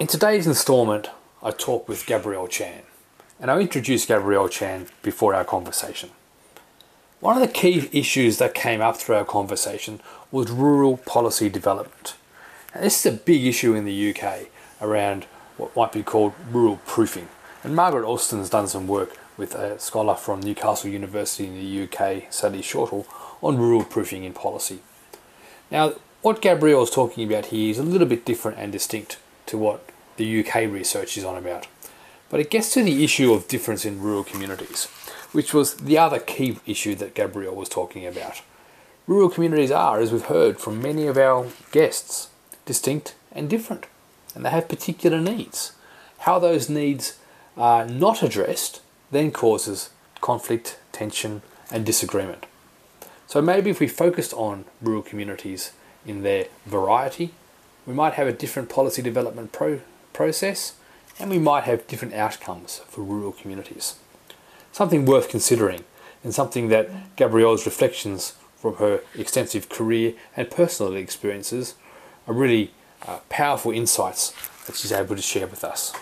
In today's instalment, I talk with Gabrielle Chan, and I'll introduce Gabrielle Chan before our conversation. One of the key issues that came up through our conversation was rural policy development. This is a big issue in the UK around what might be called rural proofing. And Margaret Alston's done some work with a scholar from Newcastle University in the UK, Sally Shortall, on rural proofing in policy. Now, what Gabrielle is talking about here is a little bit different and distinct to what the UK research is on about. But it gets to the issue of difference in rural communities, which was the other key issue that Gabrielle was talking about. Rural communities are, as we've heard from many of our guests, distinct and different, and they have particular needs. How those needs are not addressed then causes conflict, tension, and disagreement. So maybe if we focused on rural communities in their variety, we might have a different policy development pro- process and we might have different outcomes for rural communities. Something worth considering and something that Gabrielle's reflections from her extensive career and personal experiences are really uh, powerful insights that she's able to share with us.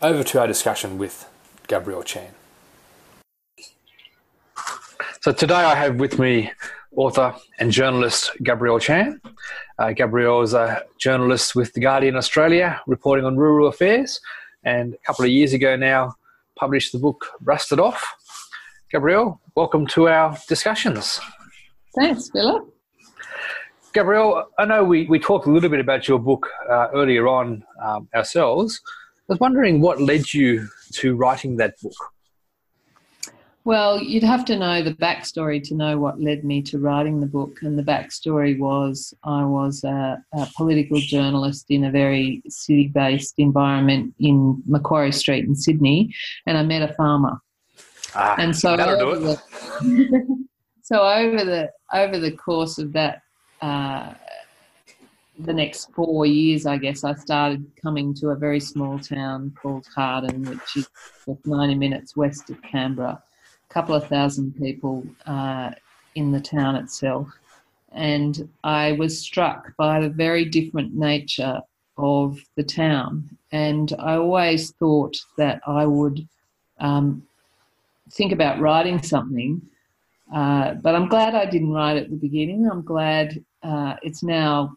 Over to our discussion with Gabrielle Chan. So today I have with me author and journalist Gabrielle Chan. Uh, Gabrielle is a journalist with The Guardian Australia, reporting on rural affairs, and a couple of years ago now published the book Rusted Off. Gabrielle, welcome to our discussions. Thanks, Philip. Gabrielle, I know we, we talked a little bit about your book uh, earlier on um, ourselves. I was wondering what led you to writing that book. Well, you'd have to know the backstory to know what led me to writing the book. And the backstory was I was a, a political journalist in a very city based environment in Macquarie Street in Sydney, and I met a farmer. Ah, and so over the, so over the over the course of that uh, the next four years, I guess, I started coming to a very small town called Harden, which is 90 minutes west of Canberra couple of thousand people uh, in the town itself. And I was struck by the very different nature of the town. And I always thought that I would um, think about writing something. Uh, but I'm glad I didn't write at the beginning. I'm glad uh, it's now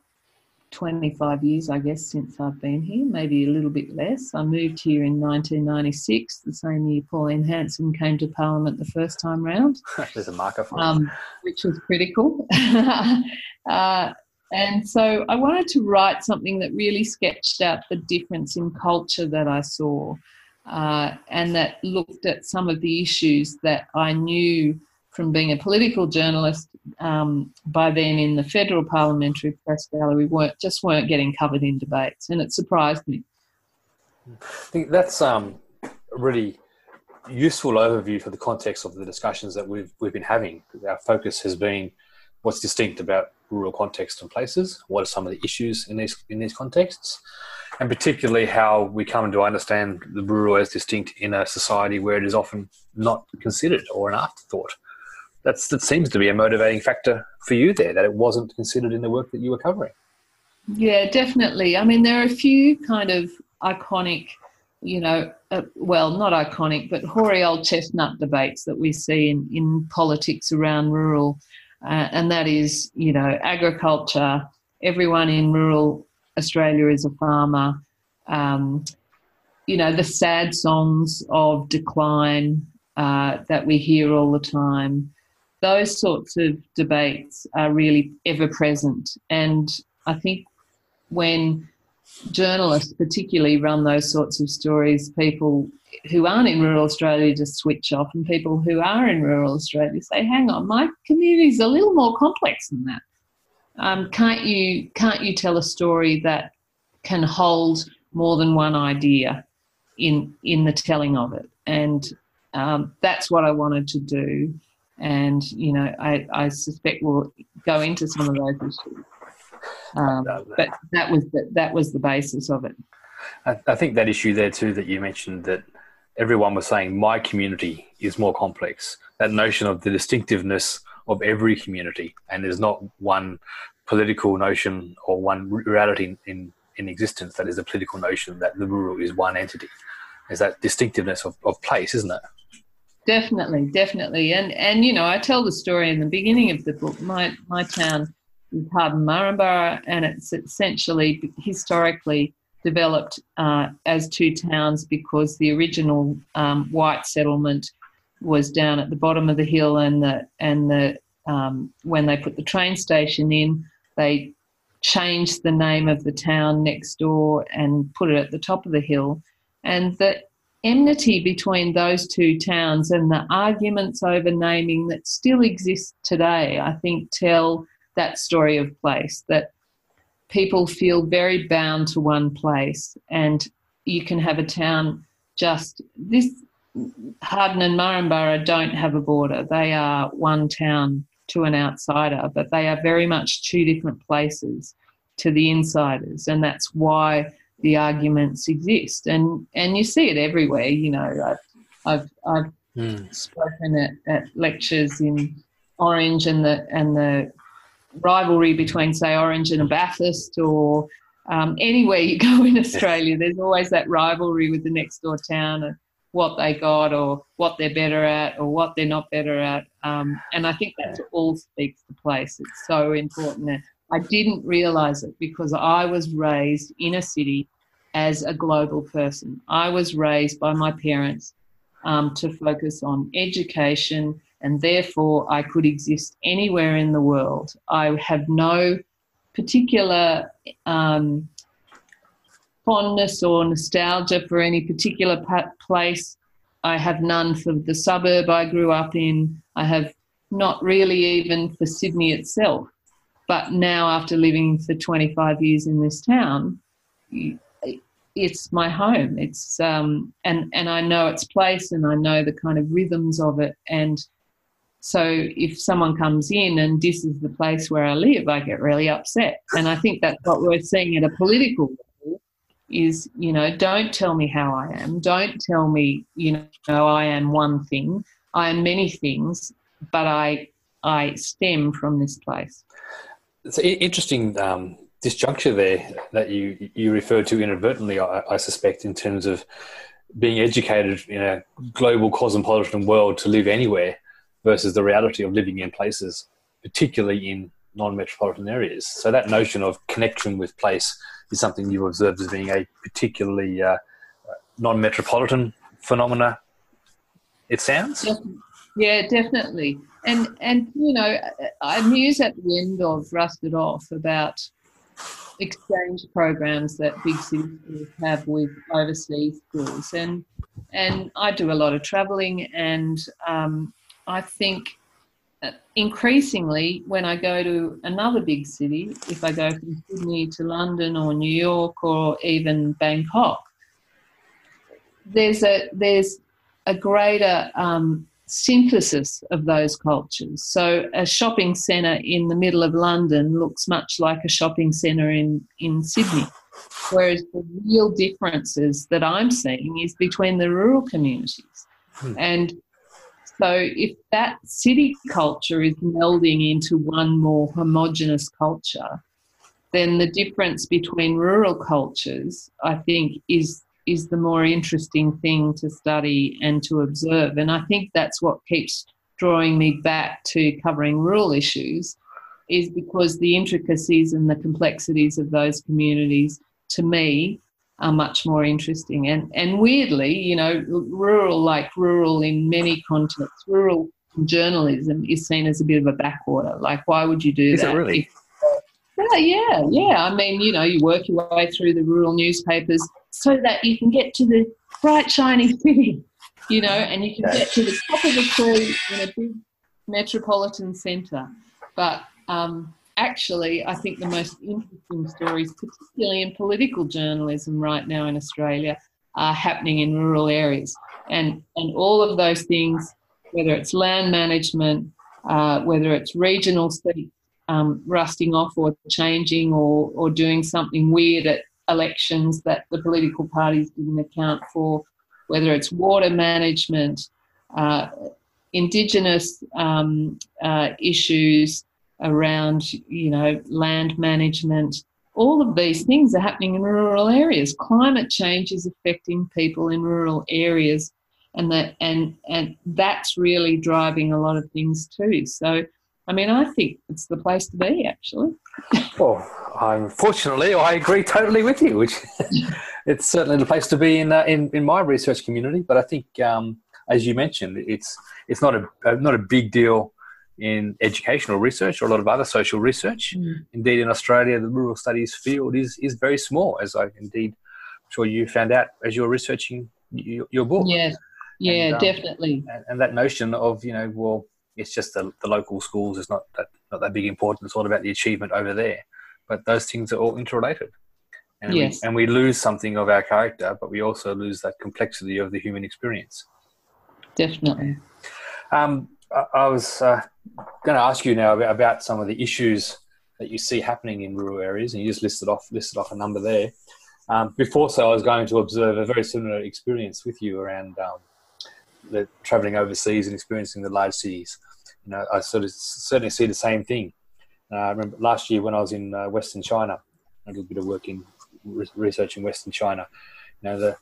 25 years, I guess, since I've been here, maybe a little bit less. I moved here in 1996, the same year Pauline Hanson came to Parliament the first time round. There's a marker for um, Which was critical. uh, and so I wanted to write something that really sketched out the difference in culture that I saw uh, and that looked at some of the issues that I knew from being a political journalist um, by then in the federal parliamentary press gallery weren't just weren't getting covered in debates, and it surprised me. I think that's um, a really useful overview for the context of the discussions that we've we've been having. Our focus has been what's distinct about rural contexts and places. What are some of the issues in these in these contexts, and particularly how we come to understand the rural as distinct in a society where it is often not considered or an afterthought that's that seems to be a motivating factor for you there that it wasn't considered in the work that you were covering. Yeah, definitely. I mean, there are a few kind of iconic, you know, uh, well, not iconic, but hoary old chestnut debates that we see in, in politics around rural, uh, and that is, you know, agriculture. Everyone in rural Australia is a farmer. Um, you know, the sad songs of decline uh, that we hear all the time those sorts of debates are really ever present. And I think when journalists, particularly, run those sorts of stories, people who aren't in rural Australia just switch off, and people who are in rural Australia say, "Hang on, my community's a little more complex than that. Um, can't you can't you tell a story that can hold more than one idea in in the telling of it?" And um, that's what I wanted to do and you know I, I suspect we'll go into some of those issues. Um, but that was the, that was the basis of it. I, I think that issue there too that you mentioned that everyone was saying my community is more complex. That notion of the distinctiveness of every community, and there's not one political notion or one reality in in existence that is a political notion that the rural is one entity. Is that distinctiveness of, of place, isn't it? Definitely, definitely. And and you know, I tell the story in the beginning of the book. My my town is Harden and it's essentially historically developed uh, as two towns because the original um, white settlement was down at the bottom of the hill, and the and the um, when they put the train station in, they changed the name of the town next door and put it at the top of the hill, and the enmity between those two towns and the arguments over naming that still exist today, I think, tell that story of place that people feel very bound to one place and you can have a town just this Harden and Murrumburrah don't have a border. They are one town to an outsider, but they are very much two different places to the insiders, and that's why the arguments exist. And and you see it everywhere. You know, I've I've, I've mm. spoken at, at lectures in Orange and the and the rivalry between, say, Orange and a Bathurst, or um, anywhere you go in Australia, there's always that rivalry with the next door town and what they got, or what they're better at, or what they're not better at. Um, and I think that all speaks to place. It's so important. I didn't realize it because I was raised in a city as a global person. I was raised by my parents um, to focus on education and therefore I could exist anywhere in the world. I have no particular um, fondness or nostalgia for any particular place. I have none for the suburb I grew up in. I have not really even for Sydney itself. But now, after living for 25 years in this town, it's my home. It's um, and and I know its place, and I know the kind of rhythms of it, and so if someone comes in and this is the place where I live, I get really upset. And I think that's what we're seeing at a political level is, you know, don't tell me how I am. Don't tell me, you know, I am one thing. I am many things, but I I stem from this place. It's interesting um, disjuncture there that you you referred to inadvertently, I, I suspect, in terms of being educated in a global cosmopolitan world to live anywhere versus the reality of living in places, particularly in non-metropolitan areas. So that notion of connection with place is something you've observed as being a particularly uh, non-metropolitan phenomena. It sounds. Yeah, definitely. And and you know, I muse at the end of Rusted Off about exchange programs that big cities have with overseas schools, and and I do a lot of travelling, and um, I think uh, increasingly when I go to another big city, if I go from Sydney to London or New York or even Bangkok, there's a there's a greater um, synthesis of those cultures. So a shopping centre in the middle of London looks much like a shopping centre in, in Sydney. Whereas the real differences that I'm seeing is between the rural communities. Hmm. And so if that city culture is melding into one more homogenous culture, then the difference between rural cultures, I think, is is the more interesting thing to study and to observe. And I think that's what keeps drawing me back to covering rural issues, is because the intricacies and the complexities of those communities, to me, are much more interesting. And and weirdly, you know, rural like rural in many contexts, rural journalism is seen as a bit of a backwater. Like, why would you do is that? Is it really? yeah, yeah, yeah. I mean, you know, you work your way through the rural newspapers so that you can get to the bright, shiny city, you know, and you can get to the top of the tree in a big metropolitan centre. But um, actually, I think the most interesting stories, particularly in political journalism right now in Australia, are happening in rural areas. And, and all of those things, whether it's land management, uh, whether it's regional seats um, rusting off or changing or, or doing something weird at elections that the political parties didn't account for, whether it's water management, uh, Indigenous um, uh, issues, around you know land management all of these things are happening in rural areas. Climate change is affecting people in rural areas, and that and and that's really driving a lot of things too. So, I mean, I think it's the place to be actually. Well, unfortunately, I agree totally with you. Which it's certainly the place to be in uh, in in my research community. But I think, um, as you mentioned, it's it's not a not a big deal in educational research or a lot of other social research. Mm. Indeed, in Australia, the rural studies field is, is very small, as I indeed I'm sure you found out as you were researching your, your book. Yeah, yeah, and, um, definitely. And, and, that notion of, you know, well, it's just the, the local schools is not that, not that big importance. It's all about the achievement over there. But those things are all interrelated. And, yes. we, and we lose something of our character, but we also lose that complexity of the human experience. Definitely. Um, I was uh, going to ask you now about, about, some of the issues that you see happening in rural areas, and you just listed off listed off a number there. Um, before so, I was going to observe a very similar experience with you around um, the traveling overseas and experiencing the large cities. You know, I sort of certainly see the same thing. Uh, I remember last year when I was in uh, Western China, I did a little bit of work in re- research in Western China. You know, the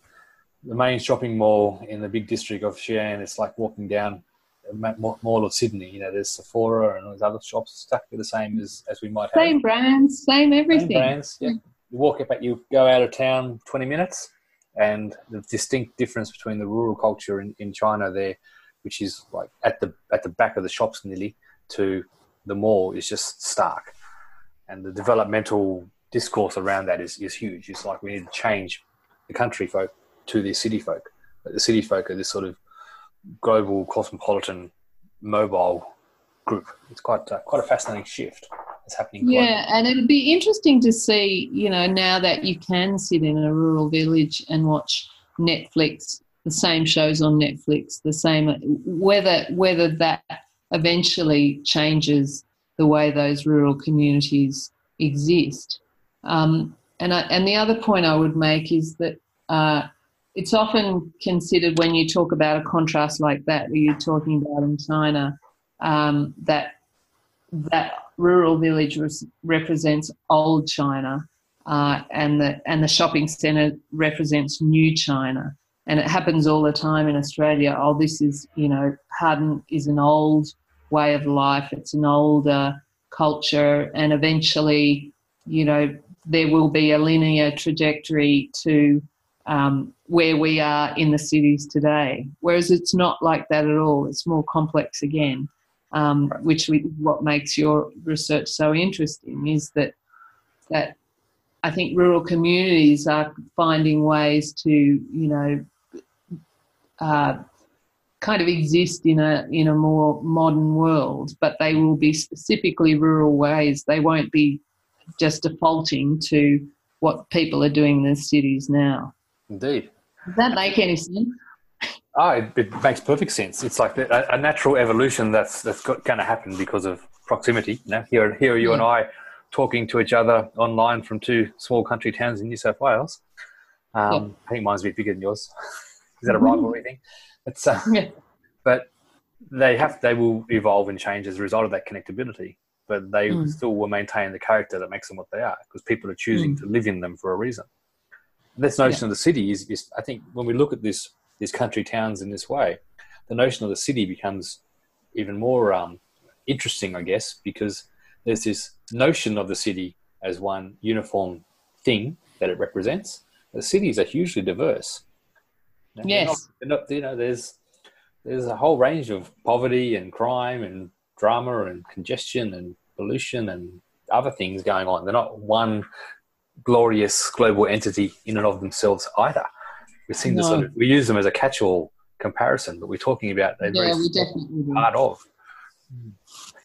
the main shopping mall in the big district of Xi'an, it's like walking down Mall of Sydney. You know, there's Sephora and all these other shops exactly the same as, as we might have. Same brands, same everything. Same brands, yeah. You walk up, you go out of town 20 minutes, and the distinct difference between the rural culture in, in China there, which is like at the at the back of the shops nearly, to the mall is just stark, and the developmental discourse around that is, is huge. It's like we need to change the country folk to the city folk. But the city folk are this sort of global cosmopolitan mobile group. It's quite uh, quite a fascinating shift that's happening. Yeah, and it'd be interesting to see, you know, now that you can sit in a rural village and watch Netflix, the same shows on Netflix, the same whether whether that eventually changes the way those rural communities exist. Um, and I, and the other point I would make is that uh, it's often considered when you talk about a contrast like that, that you're talking about in China, um, that that rural village res- represents old China, uh, and the and the shopping centre represents new China. And it happens all the time in Australia. Oh, this is you know, Harden is an old way of life. It's an older culture, and eventually, you know, there will be a linear trajectory to um, where we are in the cities today. Whereas it's not like that at all. It's more complex again, um, which we, what makes your research so interesting is that that I think rural communities are finding ways to you know uh, kind of exist in a in a more modern world, but they will be specifically rural ways. They won't be just defaulting to what people are doing in the cities now. Indeed. Does that make any sense? Oh, it, it makes perfect sense. It's like a, a natural evolution that's that's going to happen because of proximity. You know, here here you yeah. and I talking to each other online from two small country towns in New South Wales. Um, yeah. I think mine's a bit bigger than yours. Is that a rivalry thing? It's uh, yeah. but they have they will evolve and change as a result of that connectability. But they mm. still will maintain the character that makes them what they are because people are choosing mm. to live in them for a reason this notion yeah. of the city is, is, I think, when we look at this these country towns in this way, the notion of the city becomes even more um, interesting, I guess, because there's this notion of the city as one uniform thing that it represents. The cities are hugely diverse. Yes, not, not, you know, there's there's a whole range of poverty and crime and drama and congestion and pollution and other things going on. They're not one glorious global entity in and of themselves either. We seem no. to sort of we use them as a catch-all comparison, but we're talking about a yeah, we definitely part of.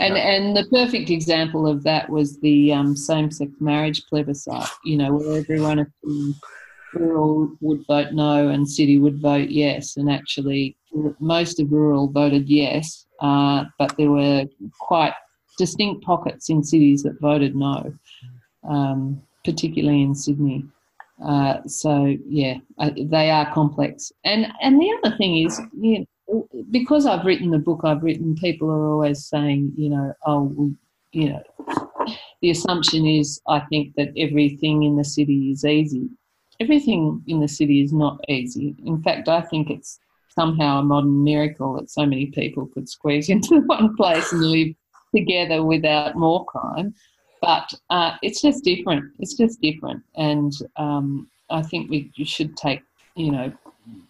And know? and the perfect example of that was the um, same-sex marriage plebiscite. You know, where everyone assumed rural would vote no and city would vote yes, and actually most of rural voted yes, uh, but there were quite distinct pockets in cities that voted no. Um, particularly in Sydney. Uh, so yeah, uh, they are complex. And and the other thing is, you know, because I've written the book I've written, people are always saying, you know, oh, you know, the assumption is, I think, that everything in the city is easy. Everything in the city is not easy. In fact, I think it's somehow a modern miracle that so many people could squeeze into one place and live together without more crime. But uh, it's just different. It's just different, and um, I think we should take, you know,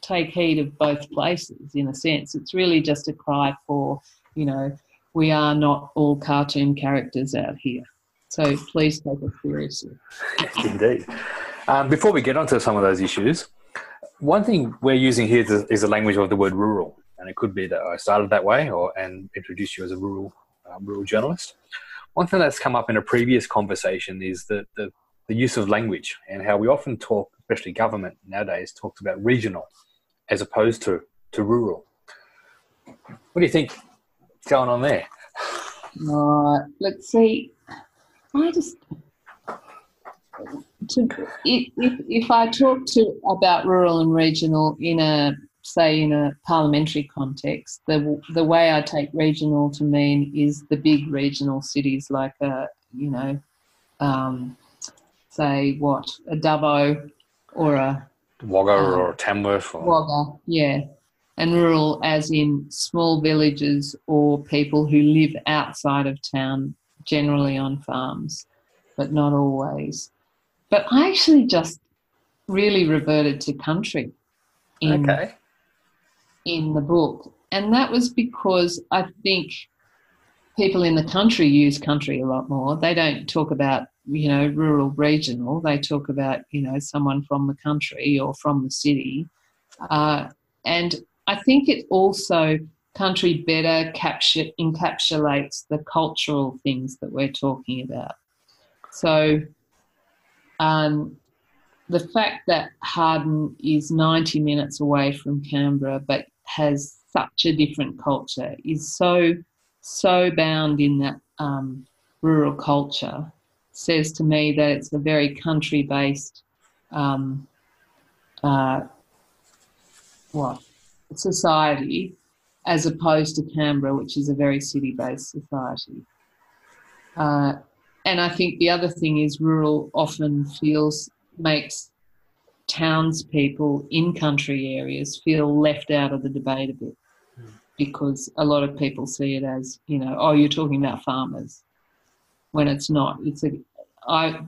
take heed of both places. In a sense, it's really just a cry for, you know, we are not all cartoon characters out here. So please take it seriously. Indeed. Um, before we get onto some of those issues, one thing we're using here is the language of the word rural, and it could be that I started that way, or and introduced you as a rural uh, rural journalist. One thing that's come up in a previous conversation is that the, the use of language and how we often talk, especially government nowadays, talks about regional as opposed to, to rural. What do you think going on there? Right. Let's see. I just to, if, if I talk to about rural and regional in a say in a parliamentary context, the the way I take regional to mean is the big regional cities like a you know, um, say what a Dubbo or a Wagga um, or Tamworth or Wagga, yeah, and rural as in small villages or people who live outside of town, generally on farms, but not always. But I actually just really reverted to country in, okay. in the book. And that was because I think people in the country use country a lot more. They don't talk about, you know, rural, regional. They talk about, you know, someone from the country or from the city. Uh, and I think it also country better capture encapsulates the cultural things that we're talking about. So um, the fact that Harden is 90 minutes away from Canberra but has such a different culture is so so bound in that um, rural culture says to me that it's a very country based um, uh, what society as opposed to Canberra, which is a very city based society. Uh, and I think the other thing is rural often feels makes townspeople in country areas feel left out of the debate a bit because a lot of people see it as you know oh you're talking about farmers when it's not it's a I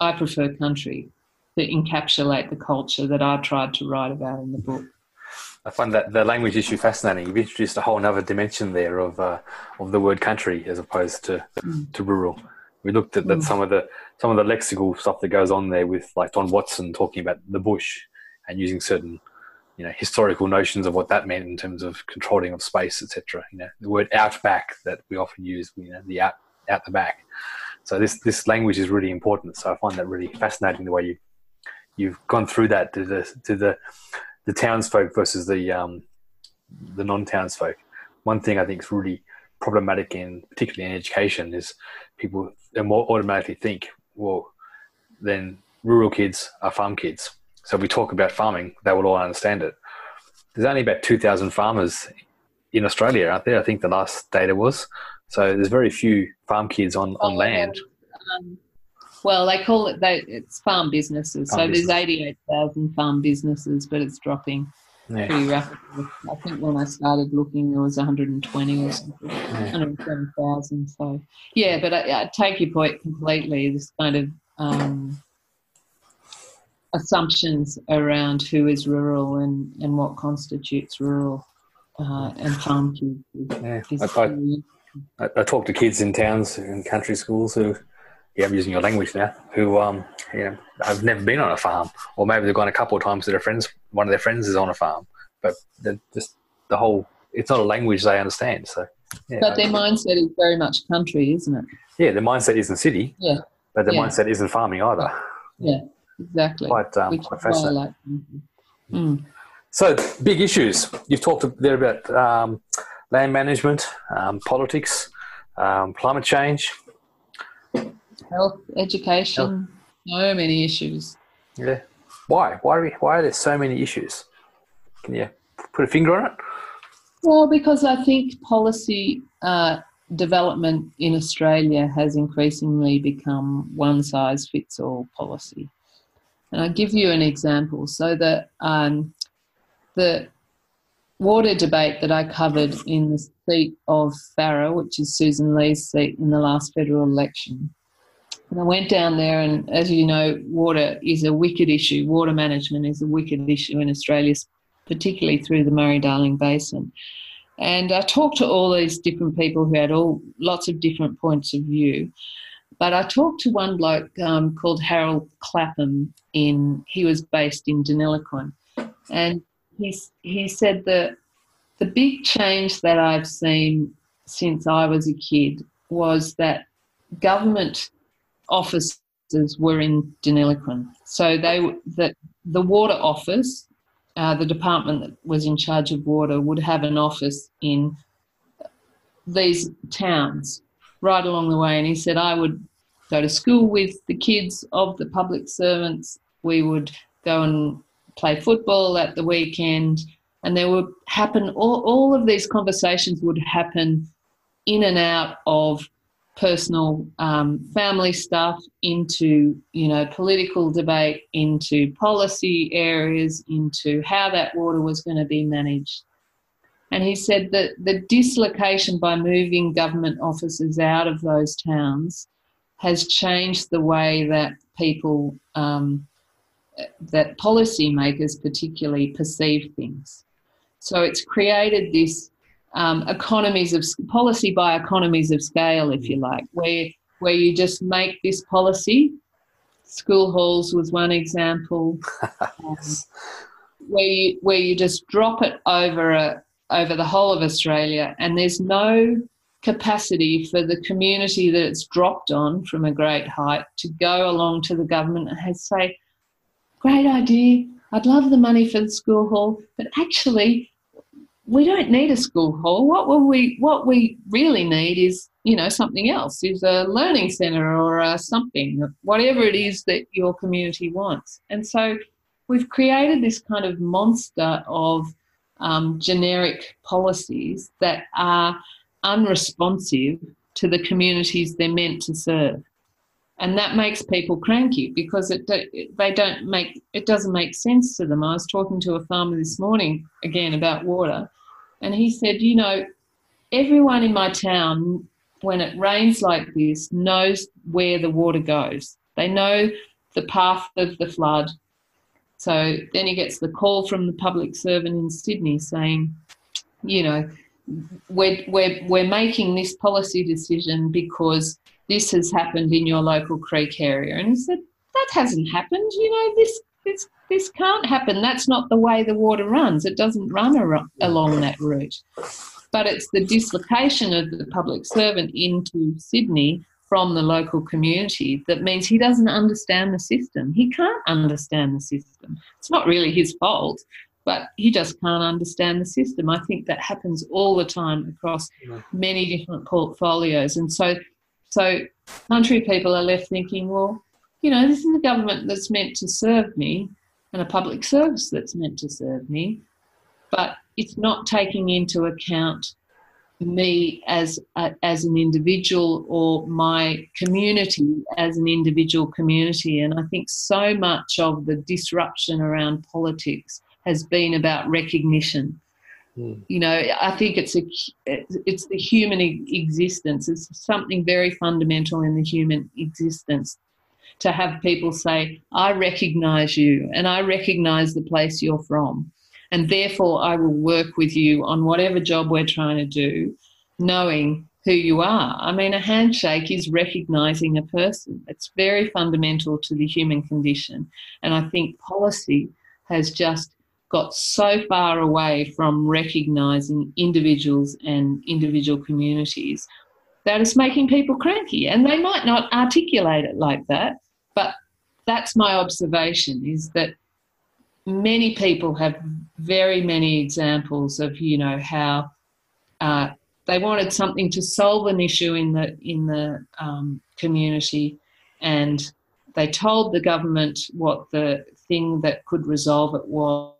I prefer country to encapsulate the culture that I tried to write about in the book. I find that the language issue fascinating. You've introduced a whole other dimension there of uh, of the word country as opposed to mm. to rural. We looked at that mm. some of the some of the lexical stuff that goes on there with like Don Watson talking about the bush and using certain you know historical notions of what that meant in terms of controlling of space, etc. You know, the word outback that we often use, you know, the out out the back. So this this language is really important. So I find that really fascinating the way you you've gone through that to the to the the townsfolk versus the um, the non-townsfolk. One thing I think is really problematic in particularly in education is people they more automatically think, well, then rural kids are farm kids. So if we talk about farming, they will all understand it. There's only about 2,000 farmers in Australia, aren't there? I think the last data was. So there's very few farm kids on, on land. Um, well, they call it they, it's farm businesses. Farm so business. there's 88,000 farm businesses, but it's dropping yeah. pretty rapidly. I think when I started looking, there was 120 or something, yeah. 107,000. So, yeah, but I, I, take your point completely. This kind of um, assumptions around who is rural and, and what constitutes rural uh, and farm kids. Yeah. I, I, I, talk to kids in towns and country schools who yeah, I'm using your language now, who um, you know, have never been on a farm, or maybe they've gone a couple of times to their friends. One of their friends is on a farm, but just the whole. It's not a language they understand. So, yeah, but their mindset is very much country, isn't it? Yeah, their mindset isn't city. Yeah, but their yeah. mindset isn't farming either. Yeah, exactly. Quite, um, quite fascinating. Like. Mm. So, big issues. You've talked there about um, land management, um, politics, um, climate change health, education, health. so many issues. Yeah. Why? Why are, we, why are there so many issues? Can you put a finger on it? Well, because I think policy uh, development in Australia has increasingly become one size fits all policy. And I'll give you an example. So the um, the water debate that I covered in the seat of Farrer, which is Susan Lee's seat in the last federal election. And I went down there, and as you know, water is a wicked issue. Water management is a wicked issue in Australia, particularly through the Murray Darling Basin. And I talked to all these different people who had all lots of different points of view. But I talked to one bloke um, called Harold Clapham. In he was based in Deniliquin, and he he said that the big change that I've seen since I was a kid was that government offices were in Deniliquin. So they that the water office uh, the department that was in charge of water would have an office in these towns right along the way. And he said, I would go to school with the kids of the public servants. We would go and play football at the weekend. And there would happen, all, all of these conversations would happen in and out of personal um, family stuff into you know political debate into policy areas into how that water was going to be managed. And he said that the dislocation by moving government offices out of those towns has changed the way that people um, that policymakers particularly perceive things. So it's created this um, economies of policy by economies of scale, if you like, where where you just make this policy. School halls was one example, um, where you where you just drop it over a over the whole of Australia, and there's no capacity for the community that it's dropped on from a great height to go along to the government and say, "Great idea! I'd love the money for the school hall, but actually, we don't need a school hall. What will we what we really need is you know something else is a learning center or a something whatever it is that your community wants. And so we've created this kind of monster of um, generic policies that are unresponsive to the communities they're meant to serve. And that makes people cranky because it they don't make it doesn't make sense to them. I was talking to a farmer this morning again about water, and he said, You know, everyone in my town, when it rains like this, knows where the water goes. They know the path of the flood. So then he gets the call from the public servant in Sydney saying, You know, we're, we're, we're making this policy decision because this has happened in your local creek area. And he said, That hasn't happened. You know, this, this this can't happen. That's not the way the water runs. It doesn't run ar- along that route. But it's the dislocation of the public servant into Sydney from the local community that means he doesn't understand the system. He can't understand the system. It's not really his fault, but he just can't understand the system. I think that happens all the time across many different portfolios. And so, so country people are left thinking, well, you know, this is the government that's meant to serve me and a public service that's meant to serve me, but it's not taking into account me as a, as an individual or my community as an individual community and i think so much of the disruption around politics has been about recognition mm. you know i think it's a it's the human existence it's something very fundamental in the human existence to have people say, I recognize you and I recognize the place you're from. And therefore, I will work with you on whatever job we're trying to do, knowing who you are. I mean, a handshake is recognizing a person. It's very fundamental to the human condition. And I think policy has just got so far away from recognizing individuals and individual communities that it's making people cranky. And they might not articulate it like that, but that's my observation is that many people have very many examples of you know how uh, they wanted something to solve an issue in the in the um, community, and they told the government what the thing that could resolve it was,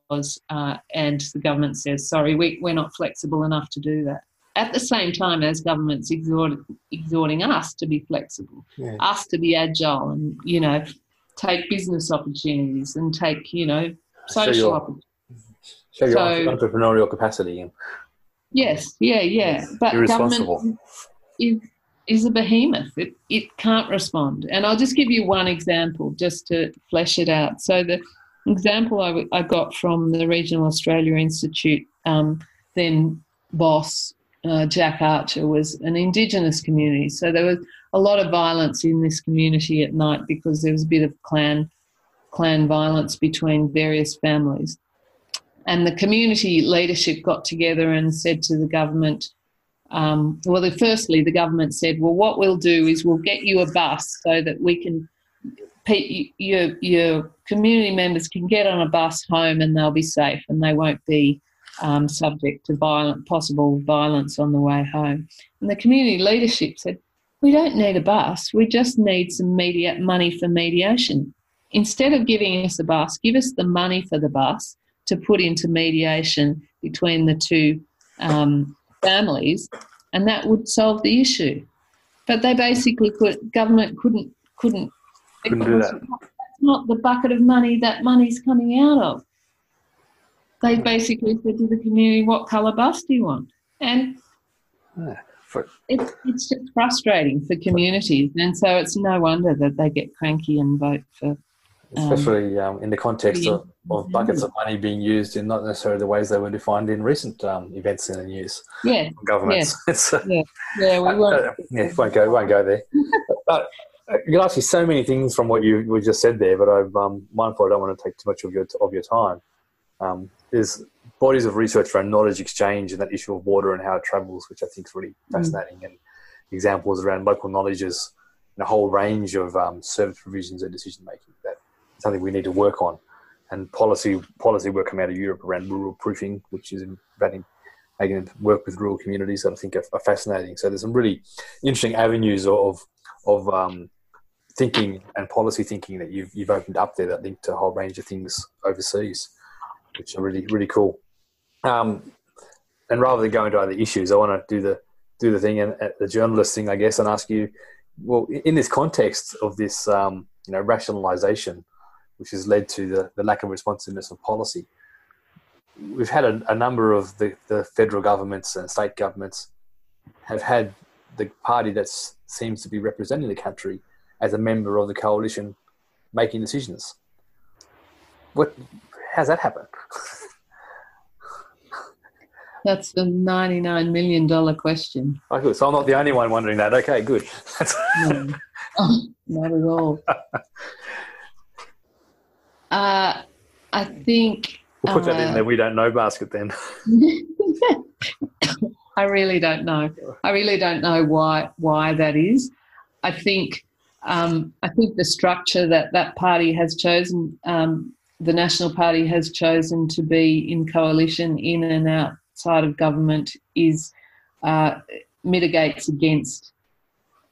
uh, and the government says, "Sorry, we, we're not flexible enough to do that." at the same time as governments exhorting, exhorting us to be flexible, Yeah. us to be agile, and you know, take business opportunities and take you know Show social your- opportunities. Show your So- entrepreneurial capacity. Yes, yeah, yeah. But Irresponsible. government is is a behemoth. It it can't respond. And I'll just give you one example just to flesh it out. So the example I, w- I got from the Regional Australia Institute, um, then boss uh, Jack Archer was an Indigenous community. So there was a lot of violence in this community at night because there was a bit of clan clan violence between various families. And the community leadership got together and said to the government, um, well, the, firstly, the government said, well, what we'll do is we'll get you a bus so that we can, your, your community members can get on a bus home and they'll be safe and they won't be um, subject to violent, possible violence on the way home. And the community leadership said, we don't need a bus, we just need some media money for mediation. Instead of giving us a bus, give us the money for the bus to put into mediation between the two um, families, and that would solve the issue. But they basically could. Government couldn't couldn't. Couldn't do that. Not the bucket of money that money's coming out of. They basically said to the community, "What colour bus do you want?" And Yeah. For, it's it's just frustrating for communities, and so it's no wonder that they get cranky and vote for. especially um, in the context of, of buckets of money being used in not necessarily the ways they were defined in recent um, events in the news Yeah, governments. It's, uh, yeah, we won't. uh, yeah, won't go, won't go there. but you can ask me so many things from what you we just said there, but I'm um, mindful I don't want to take too much of your of your time. Um, there's bodies of research around knowledge exchange and that issue of water and how it travels, which I think is really fascinating, and examples around local knowledges and a whole range of um, service provisions and decision making. That something we need to work on, and policy policy work coming out of Europe around rural proofing, which is about making work with rural communities that I think are, are fascinating. So there's some really interesting avenues of of um, thinking and policy thinking that you've you've opened up there that link to a whole range of things overseas, which are really really cool. Um, and rather than go into other issues, I want to do the do the thing and uh, the journalist thing, I guess, and ask you, well, in this context of this, um, you know, rationalisation, which has led to the, the lack of responsiveness of policy, we've had a, a number of the, the federal governments and state governments have had the party that seems to be representing the country as a member of the coalition making decisions. What? How's that happen? That's the ninety-nine million dollar question. Oh, good. So I'm not the only one wondering that. Okay, good. No, not at all. Uh, I think we'll put that in Uh, there. We don't know basket then. I really don't know. I really don't know why why that is. I think um, I think the structure that that party has chosen, um, the National Party has chosen to be in coalition in and outside of government, is uh, mitigates against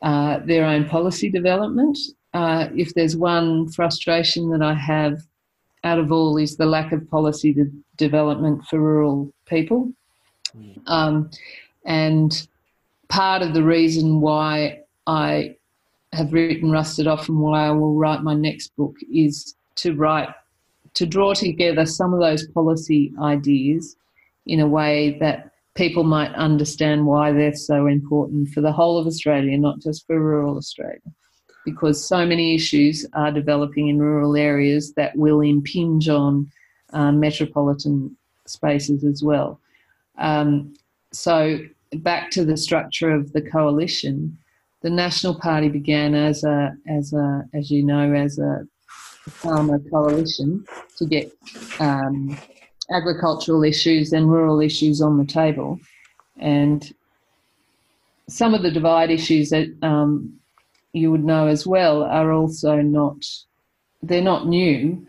uh, their own policy development. Uh, if there's one frustration that I have out of all is the lack of policy de- development for rural people. Um, and part of the reason why I have written Rusted Off and why I will write my next book is to write, to draw together some of those policy ideas in a way that people might understand why they're so important for the whole of Australia, not just for rural Australia. Because so many issues are developing in rural areas that will impinge on uh, metropolitan spaces as well. Um, so, back to the structure of the coalition, the National Party began as a, as a, as you know, as a farmer coalition to get um, agricultural issues and rural issues on the table, and some of the divide issues that um, you would know as well are also not they're not new.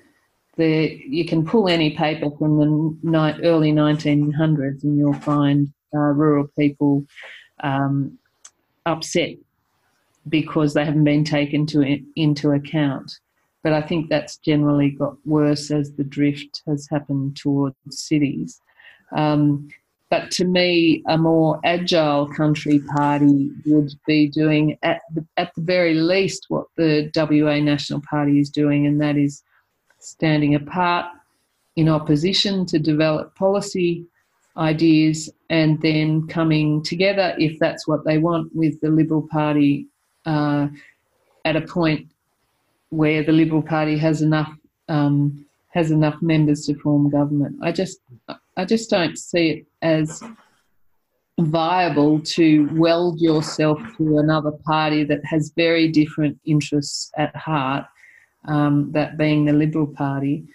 They're, you can pull any paper from the early 1900s and you'll find uh, rural people um, upset because they haven't been taken to into account. But I think that's generally got worse as the drift has happened towards cities. Um, but to me, a more agile country party would be doing at the, at the very least what the WA National Party is doing, and that is standing apart in opposition to develop policy ideas and then coming together if that's what they want with the Liberal Party uh, at a point where the Liberal Party has enough um, has enough members to form government. I just I just don't see it as viable to weld yourself to another party that has very different interests at heart, um, that being the Liberal Party,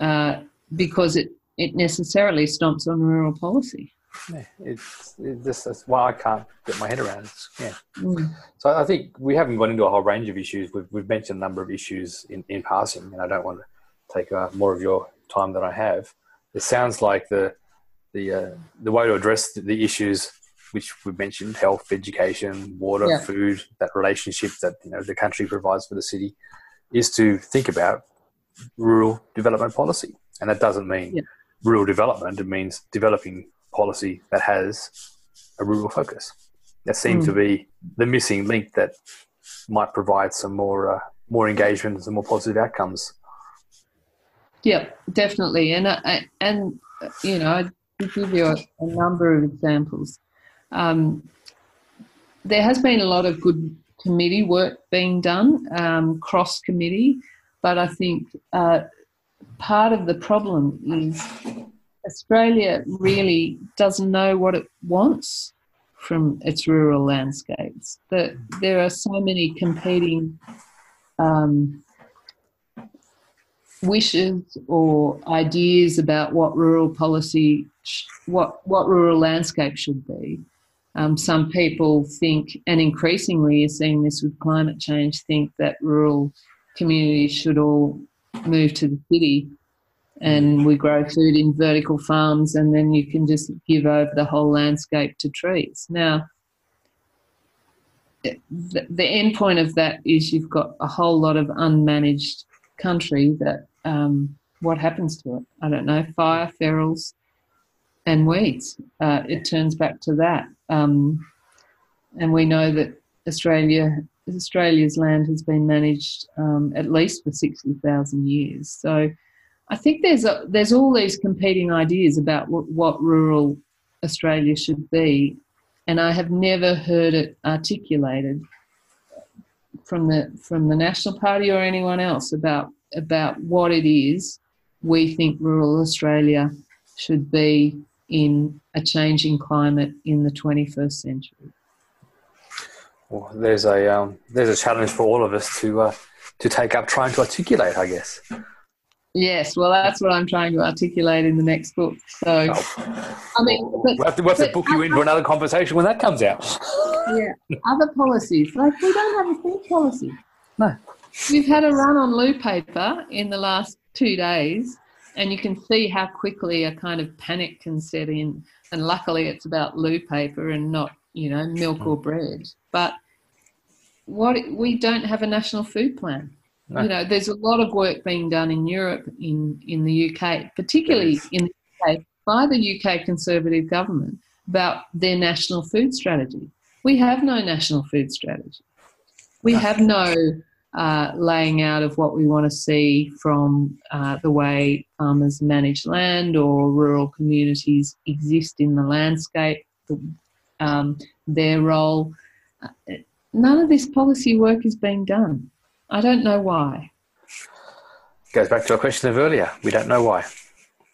uh, because it, it necessarily stomps on rural policy. Yeah, it's it just that's why I can't get my head around it. Yeah. Mm. So I think we haven't gone into a whole range of issues. We've, we've mentioned a number of issues in, in passing, and I don't want to take uh, more of your time than I have. It sounds like the the uh, the way to address the issues which we've mentioned health education water yeah. food that relationship that you know the country provides for the city is to think about rural development policy and that doesn't mean yeah. rural development it means developing policy that has a rural focus that seems mm. to be the missing link that might provide some more uh, more engagement and some more positive outcomes yeah definitely and uh, and you know to give you a, a number of examples. Um, there has been a lot of good committee work being done, um, cross committee, but I think uh, part of the problem is Australia really doesn't know what it wants from its rural landscapes. That there are so many competing um, wishes or ideas about what rural policy, what what rural landscape should be. Um, some people think, and increasingly you're seeing this with climate change, think that rural communities should all move to the city and we grow food in vertical farms and then you can just give over the whole landscape to trees. Now, the, the end point of that is you've got a whole lot of unmanaged country that um, what happens to it? I don't know. Fire, ferals, and weeds. Uh, it turns back to that. Um, and we know that Australia, Australia's land has been managed um, at least for sixty thousand years. So, I think there's a, there's all these competing ideas about what, what rural Australia should be, and I have never heard it articulated from the from the National Party or anyone else about about what it is we think rural Australia should be in a changing climate in the 21st century. Well, there's a um, there's a challenge for all of us to uh, to take up trying to articulate, I guess. Yes, well, that's what I'm trying to articulate in the next book. So, oh. I mean, but, we'll have to, we'll have to book you in for another conversation when that comes out. Yeah, other policies like we don't have a food policy. No, We've had a run on loo paper in the last two days, and you can see how quickly a kind of panic can set in. And luckily, it's about loo paper and not, you know, milk or hmm. bread. But what we don't have a national food plan. No. You know, there's a lot of work being done in Europe, in in the UK, particularly in the UK by the UK Conservative government about their national food strategy. We have no national food strategy. We have no uh, laying out of what we want to see from uh, the way farmers manage land or rural communities exist in the landscape, um, their role. Uh, none of this policy work is being done. I don't know why. Goes back to our question of earlier. We don't know why.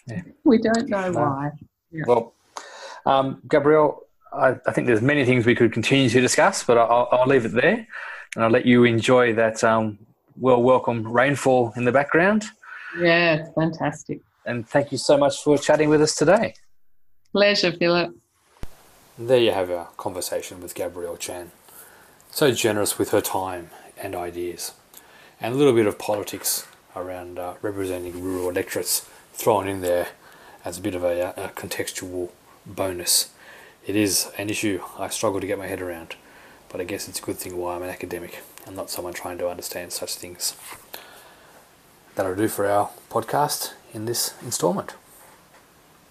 Yeah. We don't know no. why. Yeah. Well, um, Gabrielle, I, I, think there's many things we could continue to discuss, but I'll, I'll leave it there and I'll let you enjoy that um, well welcome rainfall in the background. Yeah, it's fantastic. And thank you so much for chatting with us today. Pleasure, Philip. There you have our conversation with Gabrielle Chan. So generous with her time and ideas, and a little bit of politics around uh, representing rural electorates thrown in there as a bit of a, a contextual bonus. It is an issue I struggle to get my head around but I guess it's a good thing why I'm an academic and not someone trying to understand such things. That'll do for our podcast in this instalment.